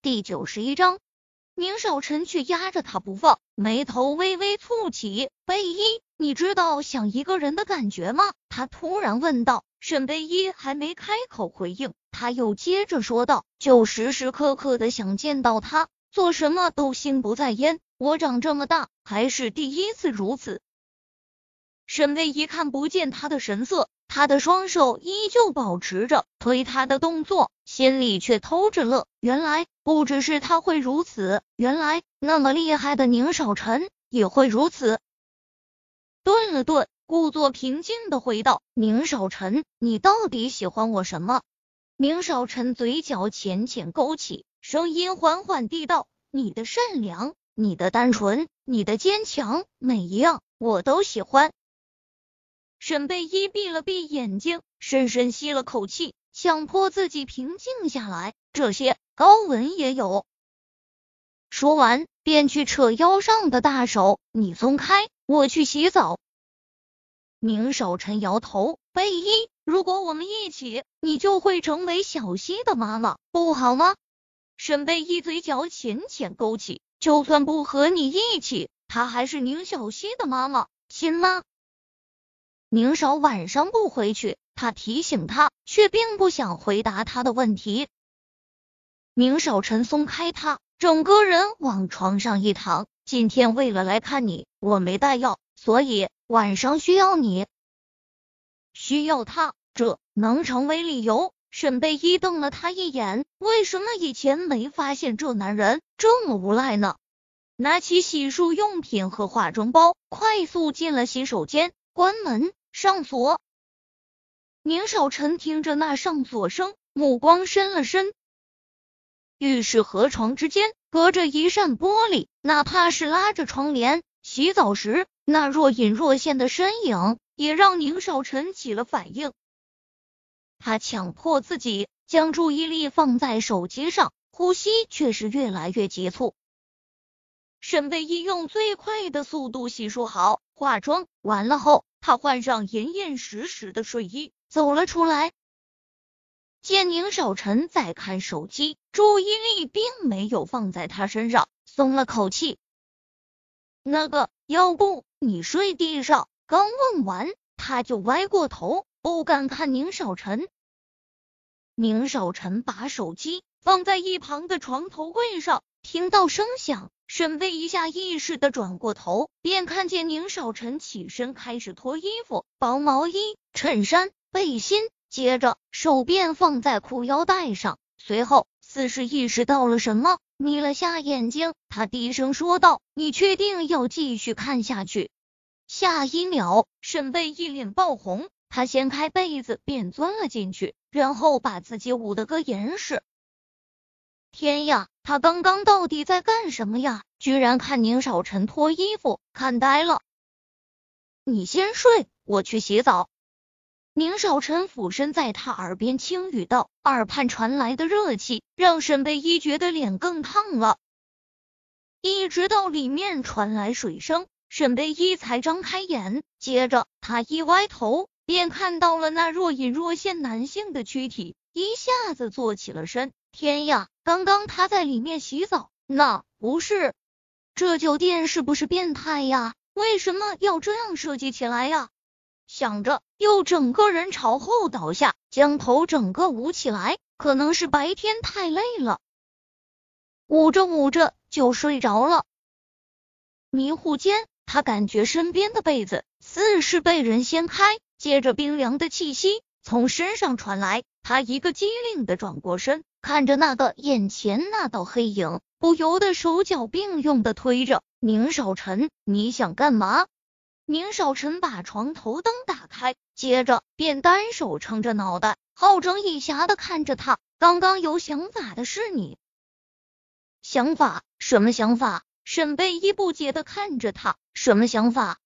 第九十一章，宁少臣却压着他不放，眉头微微蹙起。贝依，你知道想一个人的感觉吗？他突然问道。沈贝依还没开口回应，他又接着说道：“就时时刻刻的想见到他，做什么都心不在焉。我长这么大还是第一次如此。”沈贝依看不见他的神色，他的双手依旧保持着推他的动作，心里却偷着乐。原来不只是他会如此，原来那么厉害的宁少臣也会如此。顿了顿。故作平静的回道：“宁少臣，你到底喜欢我什么？”宁少臣嘴角浅浅勾起，声音缓缓地道：“你的善良，你的单纯，你的坚强，每一样我都喜欢。”沈贝依闭了闭眼睛，深深吸了口气，强迫自己平静下来。这些高文也有。说完，便去扯腰上的大手：“你松开，我去洗澡。”宁少臣摇头，贝依，如果我们一起，你就会成为小溪的妈妈，不好吗？沈贝依嘴角浅浅勾起，就算不和你一起，她还是宁小溪的妈妈，亲吗？宁少晚上不回去，他提醒他，却并不想回答他的问题。宁少臣松开他，整个人往床上一躺。今天为了来看你，我没带药，所以。晚上需要你，需要他，这能成为理由？沈贝依瞪了他一眼，为什么以前没发现这男人这么无赖呢？拿起洗漱用品和化妆包，快速进了洗手间，关门上锁。宁少臣听着那上锁声，目光深了深。浴室和床之间隔着一扇玻璃，哪怕是拉着窗帘，洗澡时。那若隐若现的身影也让宁少臣起了反应，他强迫自己将注意力放在手机上，呼吸却是越来越急促。沈贝依用最快的速度洗漱好、化妆完了后，他换上严严实实的睡衣走了出来。见宁少臣在看手机，注意力并没有放在他身上，松了口气。那个，要不？你睡地上。刚问完，他就歪过头，不敢看宁少臣。宁少臣把手机放在一旁的床头柜上，听到声响，沈贝一下意识的转过头，便看见宁少臣起身开始脱衣服，薄毛衣、衬衫、背心，接着手便放在裤腰带上，随后似是意识到了什么。眯了下眼睛，他低声说道：“你确定要继续看下去？”下一秒，沈贝一脸爆红，他掀开被子便钻了进去，然后把自己捂得个严实。天呀，他刚刚到底在干什么呀？居然看宁少臣脱衣服，看呆了。你先睡，我去洗澡。宁少臣俯身在他耳边轻语道，耳畔传来的热气让沈贝依觉得脸更烫了。一直到里面传来水声，沈贝依才张开眼，接着他一歪头，便看到了那若隐若现男性的躯体，一下子坐起了身。天呀，刚刚他在里面洗澡，那不是？这酒店是不是变态呀？为什么要这样设计起来呀？想着，又整个人朝后倒下，将头整个捂起来。可能是白天太累了，捂着捂着就睡着了。迷糊间，他感觉身边的被子似是被人掀开，接着冰凉的气息从身上传来。他一个机灵的转过身，看着那个眼前那道黑影，不由得手脚并用的推着宁少臣：“你想干嘛？”宁少臣把床头灯打开，接着便单手撑着脑袋，好整以暇的看着他。刚刚有想法的是你？想法？什么想法？沈贝依不解的看着他，什么想法？